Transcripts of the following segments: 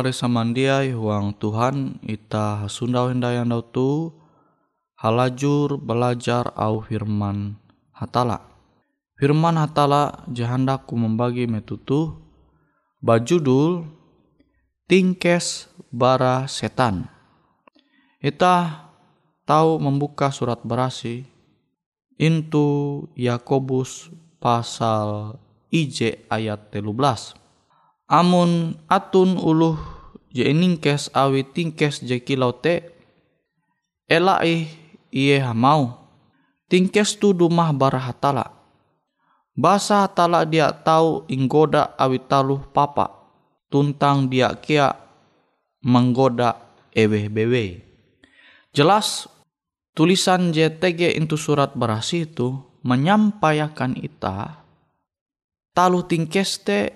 Pare samandiai huang Tuhan ita sundau hendayang dau tu halajur belajar au firman hatala. Firman hatala jahandaku membagi metutu bajudul tingkes bara setan. Ita tahu membuka surat berasi intu Yakobus pasal IJ ayat 13 amun atun uluh je iningkes awi tingkes je kilau te elai iye hamau. Tingkes tu dumah barahatala basa hatala dia tahu inggoda awi taluh papa. Tuntang dia kia menggoda ewe bewe jelas tulisan JTG itu surat berasi itu menyampaikan ita talu tingkeste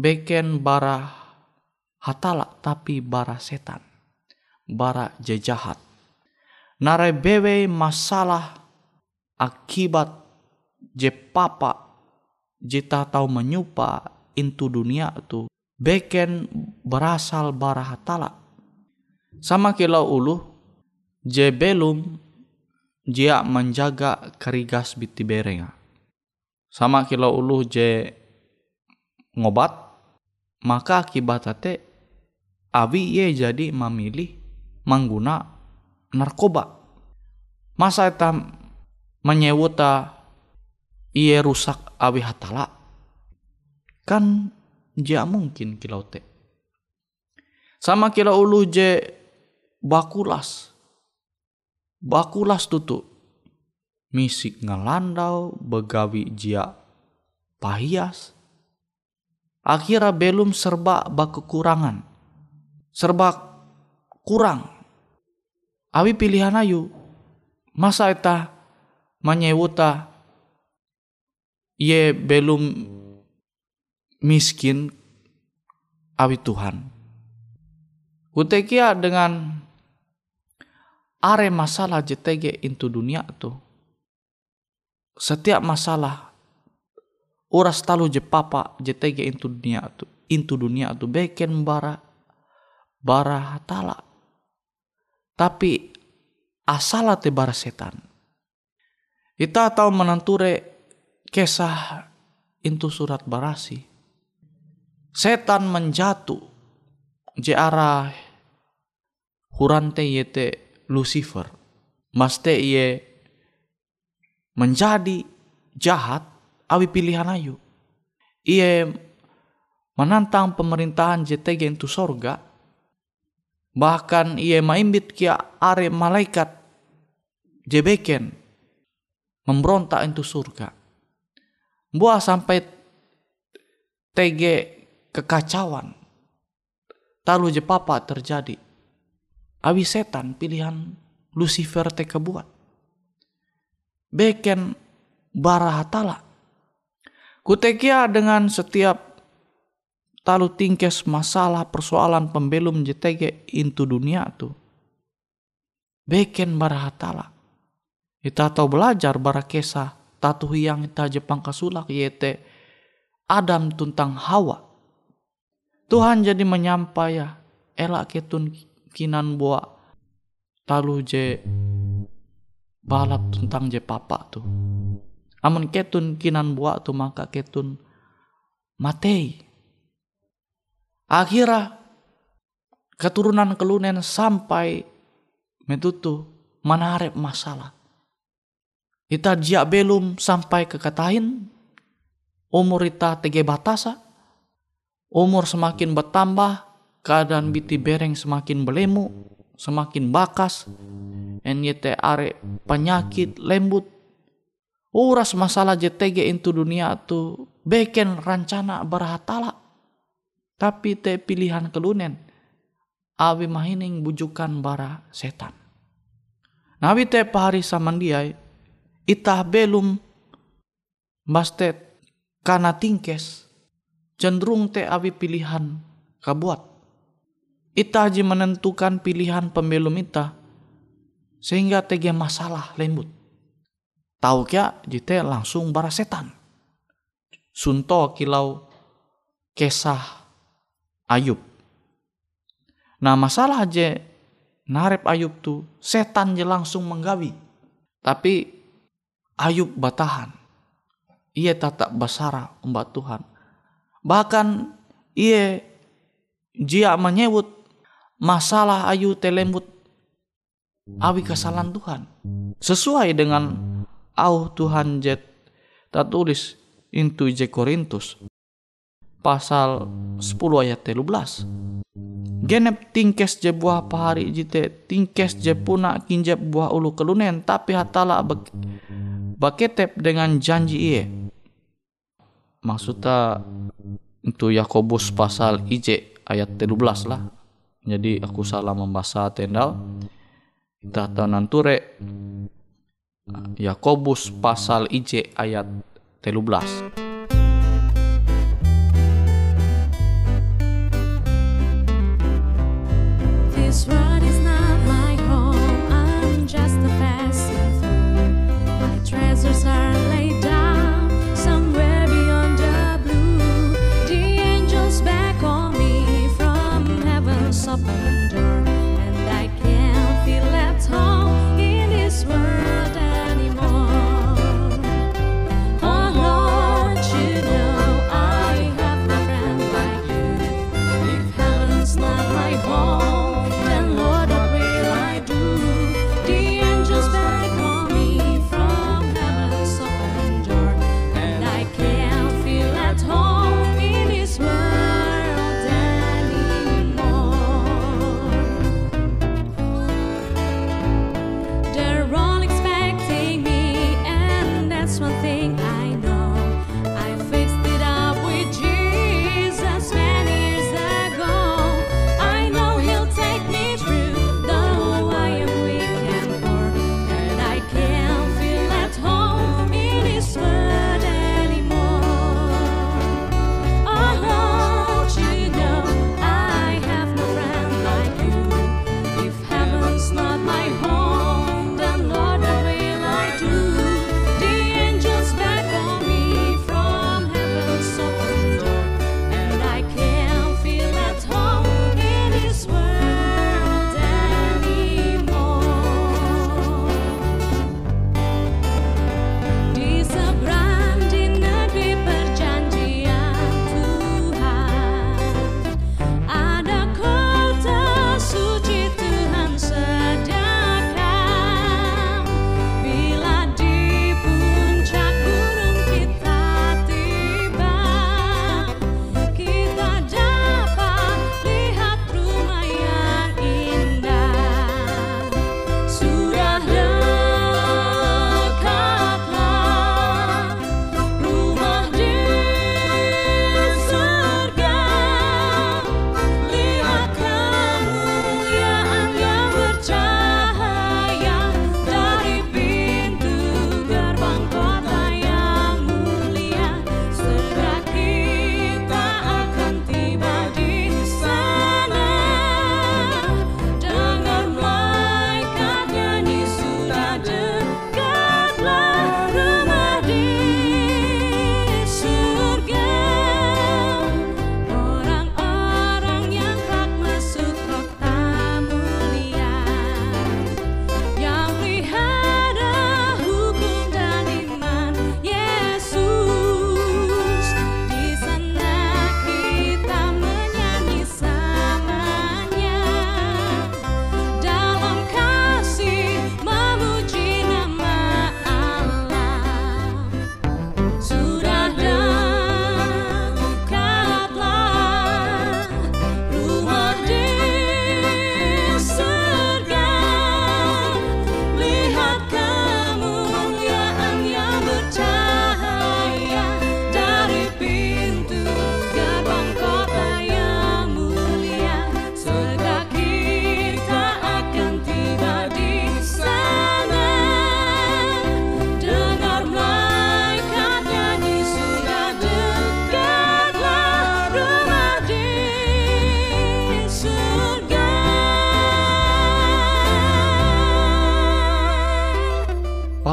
beken bara hatala tapi bara setan bara jejahat. Narai bewe masalah akibat je papa jita tahu menyupa intu dunia tu beken berasal bara hatala sama kilau ulu je belum jia menjaga karigas biti berenga. Sama kilau ulu je ngobat maka akibatnya awi ye jadi memilih mengguna narkoba. Masa eta menyewuta iye rusak awi hatala? Kan jia mungkin kilau te sama kilau ulu je bakulas. Bakulas tutu. Misik ngelandau begawi jia pahias. Akhirnya belum serba kekurangan serba kurang. Awi pilihan ayu. Masa eta menyewuta ye belum miskin awi Tuhan. Kutekia dengan are masalah JTG into dunia tuh setiap masalah uras talu je papa JTG into dunia tuh into dunia tuh beken bara bara hatala tapi asala te bara setan kita tahu menanture kisah into surat barasi. Setan menjatuh je arah hurante yete Lucifer. Maste ye menjadi jahat awi pilihan ayu. Iye menantang pemerintahan JTG itu sorga bahkan ia maimbit kia are malaikat jebeken memberontak itu surga. Buah sampai TG kekacauan. Talu je papa terjadi. Awi setan pilihan Lucifer te kebuat. Beken bara hatala. Kutekia dengan setiap talu tingkes masalah persoalan pembelum JTG into dunia tu. Beken bara hatala kita tahu belajar bara kesah tatu yang kita Jepang kasulak yete Adam tuntang Hawa. Tuhan jadi menyampai ya elak ketun kinan buat talu je balap tentang je papa tu. Amun ketun kinan buat tu maka ketun matei akhirnya keturunan kelunen sampai metutu menarik masalah kita jia belum sampai ke katahin umur kita tege batasa Umur semakin bertambah, keadaan biti bereng semakin belemu, semakin bakas, NYT are penyakit lembut, uras masalah JTG itu dunia tu beken rancana berhatala. Tapi te pilihan kelunen, awi mahining bujukan bara setan. Nabi te pahari samandiai, itah belum bastet kana tingkes cenderung te awi pilihan kabuat. Ita aji menentukan pilihan pembelum ita sehingga tege masalah lembut. Tahu kia jite langsung bara setan. Sunto kilau kesah Ayub. Nah masalah aja narep Ayub tu setan je langsung menggawi. Tapi Ayub batahan. Ia tak basara umbat Tuhan Bahkan ia jia menyebut masalah ayu telembut awi kesalahan Tuhan. Sesuai dengan au Tuhan jet tak tulis intu je Korintus pasal 10 ayat 13. Genep tingkes je buah pahari jite tingkes je puna kinjep buah ulu kelunen tapi hatala bak baketep dengan janji iye. Maksudnya itu Yakobus pasal IJ ayat 13 lah. Jadi aku salah membaca tendal. Kita nanture Yakobus pasal IJ ayat 13. always right.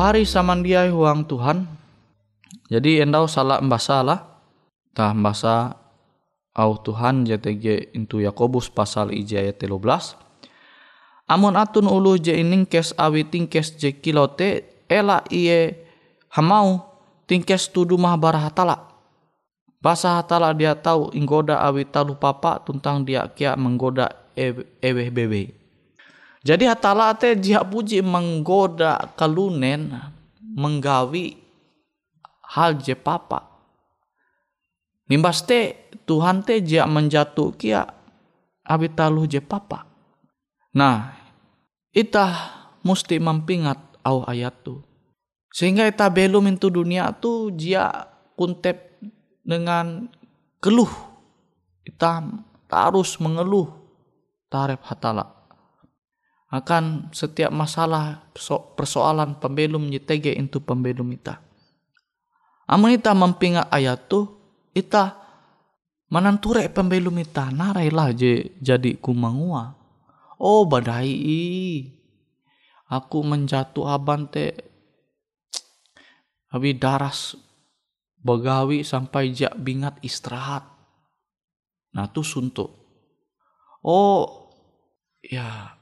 Hari samandiai huang Tuhan. Jadi endau salah mbasa lah. Tah mbasa au Tuhan JTG intu Yakobus pasal ija ayat 13. Amun atun ulu je kes awi tingkes je kilote ela iye hamau tingkes tudu mah barahatala. Basa hatala dia tahu inggoda awi talu papa tuntang dia kia menggoda ewe bebe. Jadi hatala te jia puji menggoda kalunen menggawi hal je papa. Nimbas te Tuhan te jia menjatuh kia abitalu je papa. Nah, itah mesti mempingat au ayat tu. Sehingga ita belum itu dunia tu jia kuntep dengan keluh. Ita harus mengeluh tarif hatala akan setiap masalah persoalan pembelum nyetege itu pembelum ita. Amun ita mempingat ayat tu, ita mananture pembelum ita narai lah je jadi kumangua. Oh badai aku menjatuh abante abi daras begawi sampai jak bingat istirahat. Nah tu suntuk. Oh ya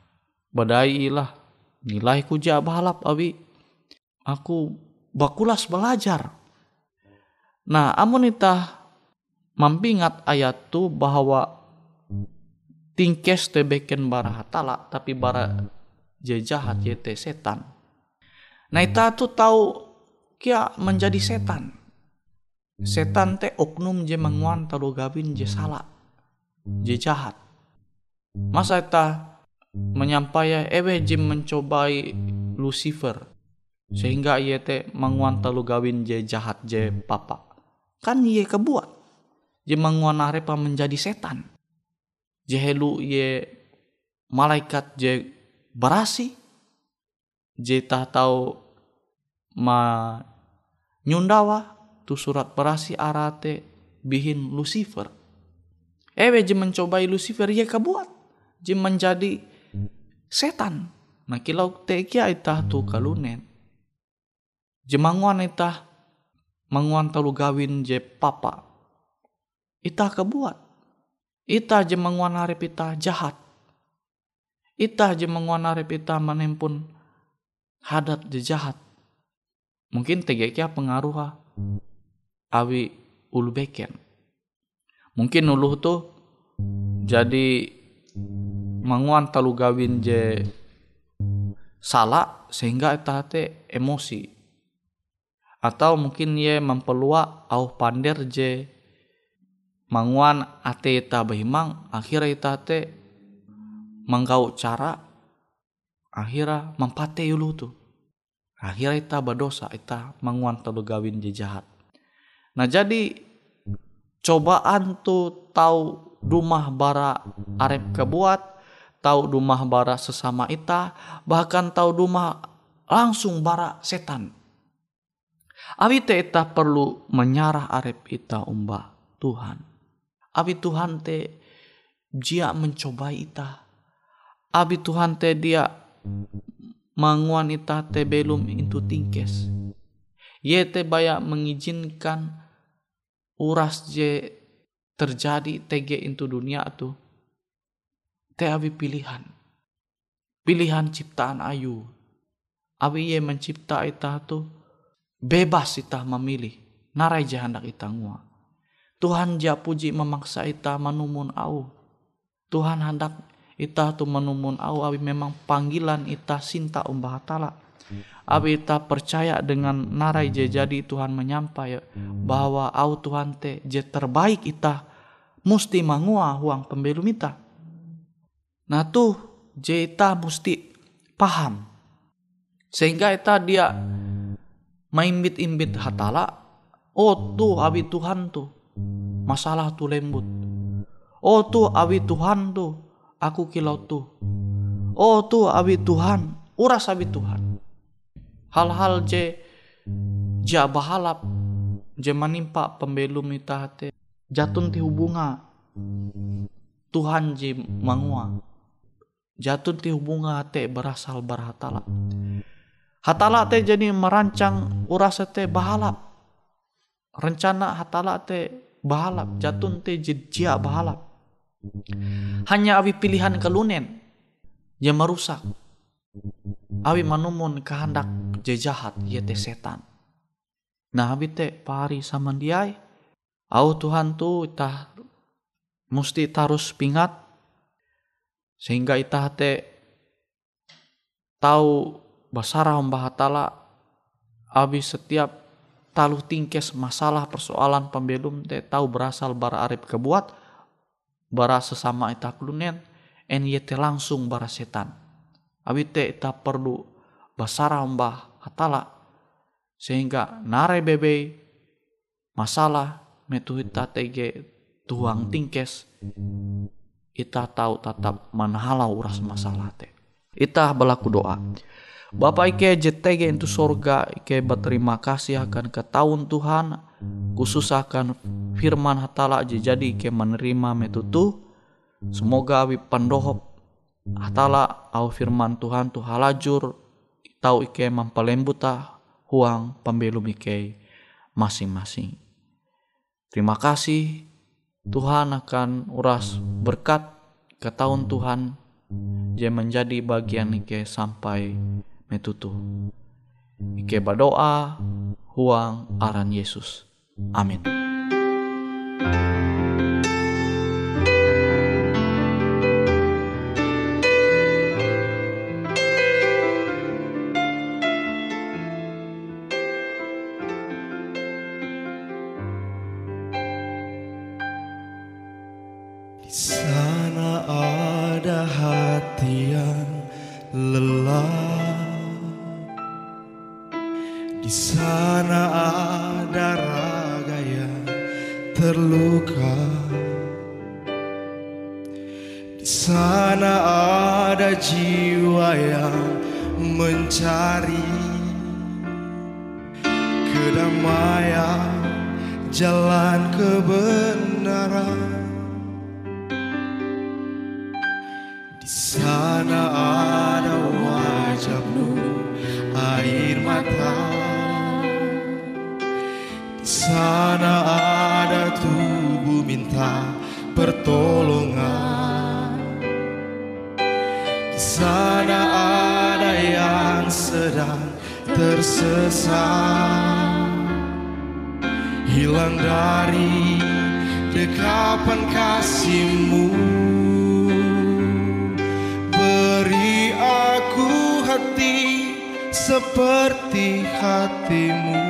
badai lah nilai ku jak balap abi. Aku bakulas belajar. Nah amun ita mampingat ayat tu bahwa tingkes te beken bara hatala tapi bara je jahat ye te setan. Nah ita tu tahu kia menjadi setan. Setan te oknum je menguan talu gabin je salah je jahat. Masa ita menyampaikan ewe jim mencobai Lucifer. Sehingga ia te menguan lu gawin je jahat je papa. Kan ia kebuat. Je menguan arepa menjadi setan. Je helu ye malaikat je berasi. Je tak tahu ma nyundawa tu surat berasi arate bihin Lucifer. Ewe je mencobai Lucifer ye kebuat. Je menjadi setan. Nah kilau tekia itah tu kalunen. Jemanguan itah manguan talu gawin je papa. Itah kebuat. Itah jemanguan harip itah jahat. Itah jemanguan harip itah menempun hadat je jahat. Mungkin tegekia pengaruh awi ulu beken. Mungkin ulu tuh jadi manguan talu gawin je. Salah sehingga eta te emosi. Atau mungkin ye mempelua au pander je. Manguan ate eta behimang akhirnya eta te manggau cara akhirnya mempate yulu tu. Akhirnya eta berdosa eta manguan talu gawin je jahat. Nah jadi cobaan tu tahu rumah bara arep kebuat tahu rumah bara sesama ita, bahkan tahu rumah langsung bara setan. Abi te ita perlu menyarah arep ita umba Tuhan. Abi Tuhan te dia mencobai ita. Abi Tuhan te dia manguan ita te belum itu tingkes. Ye te banyak mengizinkan uras je terjadi tege itu dunia tuh te awi pilihan. Pilihan ciptaan ayu. Awi ye mencipta ita tu bebas ita memilih. Narai jahandak ita ngua. Tuhan ja puji memaksa ita menumun au. Tuhan hendak ita tu menumun au awi memang panggilan ita sinta umbah tala. Abi ita percaya dengan narai je jadi Tuhan menyampai bahwa au Tuhan te je terbaik ita musti mangua huang pembelum ita. Nah tuh Jeta mesti paham. Sehingga eta dia maimbit-imbit hatala. Oh tuh abi Tuhan tuh. Masalah tuh lembut. Oh tuh abi Tuhan tuh. Aku kilau tuh. Oh tuh abi Tuhan. Uras abi Tuhan. Hal-hal je ja bahalap je menimpa pembelum ita jatun ti hubunga Tuhan je mangua jatuh ti hubunga te berasal berhatala. Hatala te jadi merancang urasa te bahalap. Rencana hatala te bahalap, jatun te jejia bahalap. Hanya awi pilihan kelunen yang merusak. Awi manumun kehendak jejahat ya te setan. Nah awi te pari sama dia. Au Tuhan tu tah mesti tarus pingat sehingga ita te tahu basara hatala abis setiap talu tingkes masalah persoalan pembelum te tahu berasal bara arif kebuat bara sesama ita klunen en te langsung bara setan. Abi te ita perlu basara mbah hatala sehingga nare bebe masalah metu tege tuang tingkes ita tahu tetap manhalau uras masalah teh. Itah berlaku doa. Bapak Ike JTG itu sorga Ike berterima kasih akan ketahuan Tuhan khusus akan firman hatala jadi Ike menerima metutu semoga awi pandohop hatala au firman Tuhan tu halajur tahu Ike mampalembuta huang pembelum Ike masing-masing terima kasih Tuhan akan uras berkat ketahuan Tuhan dia menjadi bagian Ike sampai metutu. Ike berdoa huang aran Yesus. Amin. Di sana ada hati yang sana ada yang sedang tersesat, hilang dari dekapan kasihmu. Beri aku hati seperti hatimu.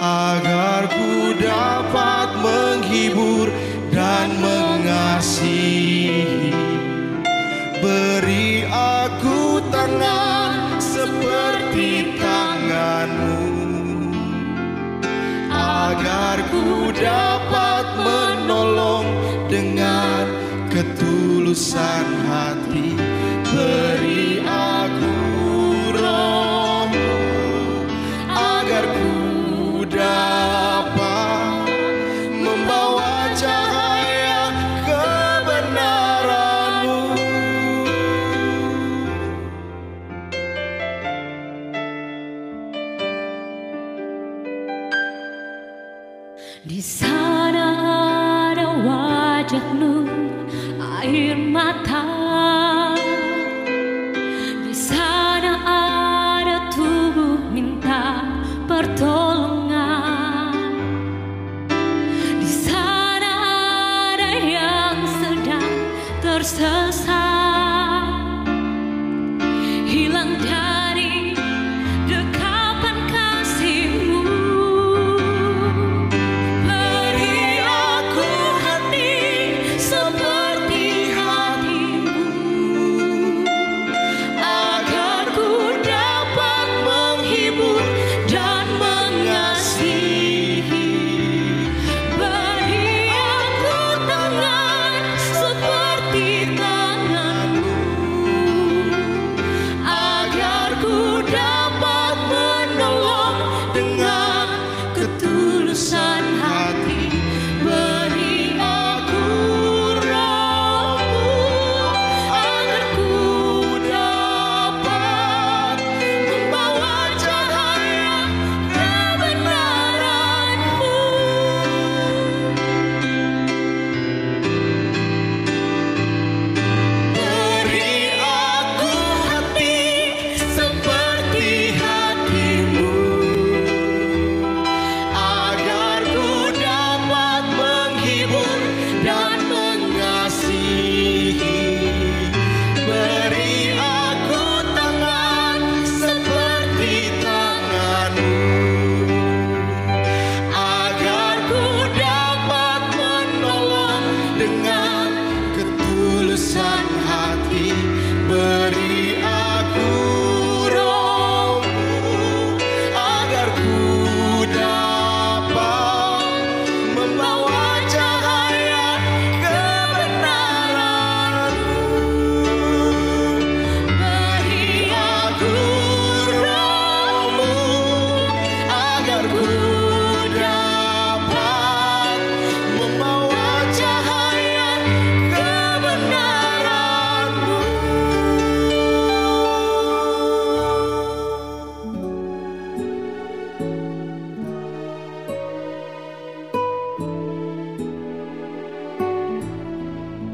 Agar ku dapat menghibur dan mengasihi Beri aku tangan seperti tanganmu Agar ku dapat menolong dengan ketulusan hati. Beri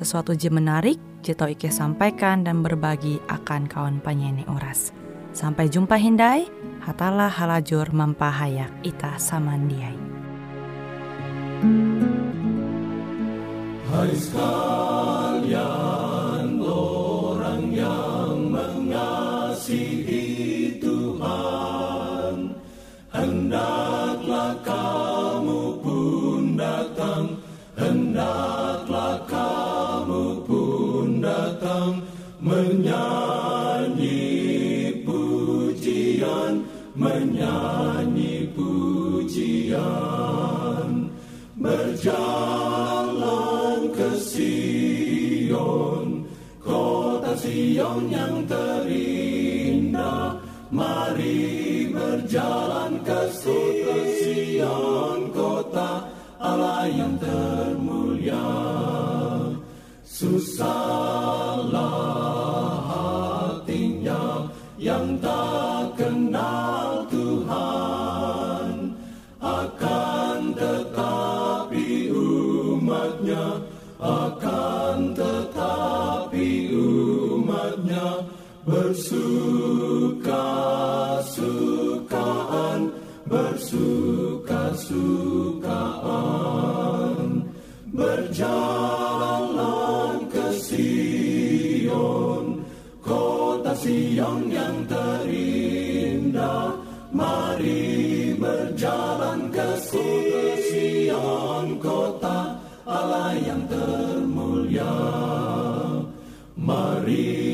sesuatu je menarik, je tau Ike sampaikan dan berbagi akan kawan penyanyi Uras. Sampai jumpa Hindai, hatalah halajur mempahayak ita samandiai. Hai sekalian orang yang mengasihi Tuhan Hendaklah kamu Berjalan ke Sion Kota Sion yang terindah. Mari berjalan ke Sion Kota Allah yang termulia. Susahlah mari berjalan ke Sion kota Allah yang termulia. Mari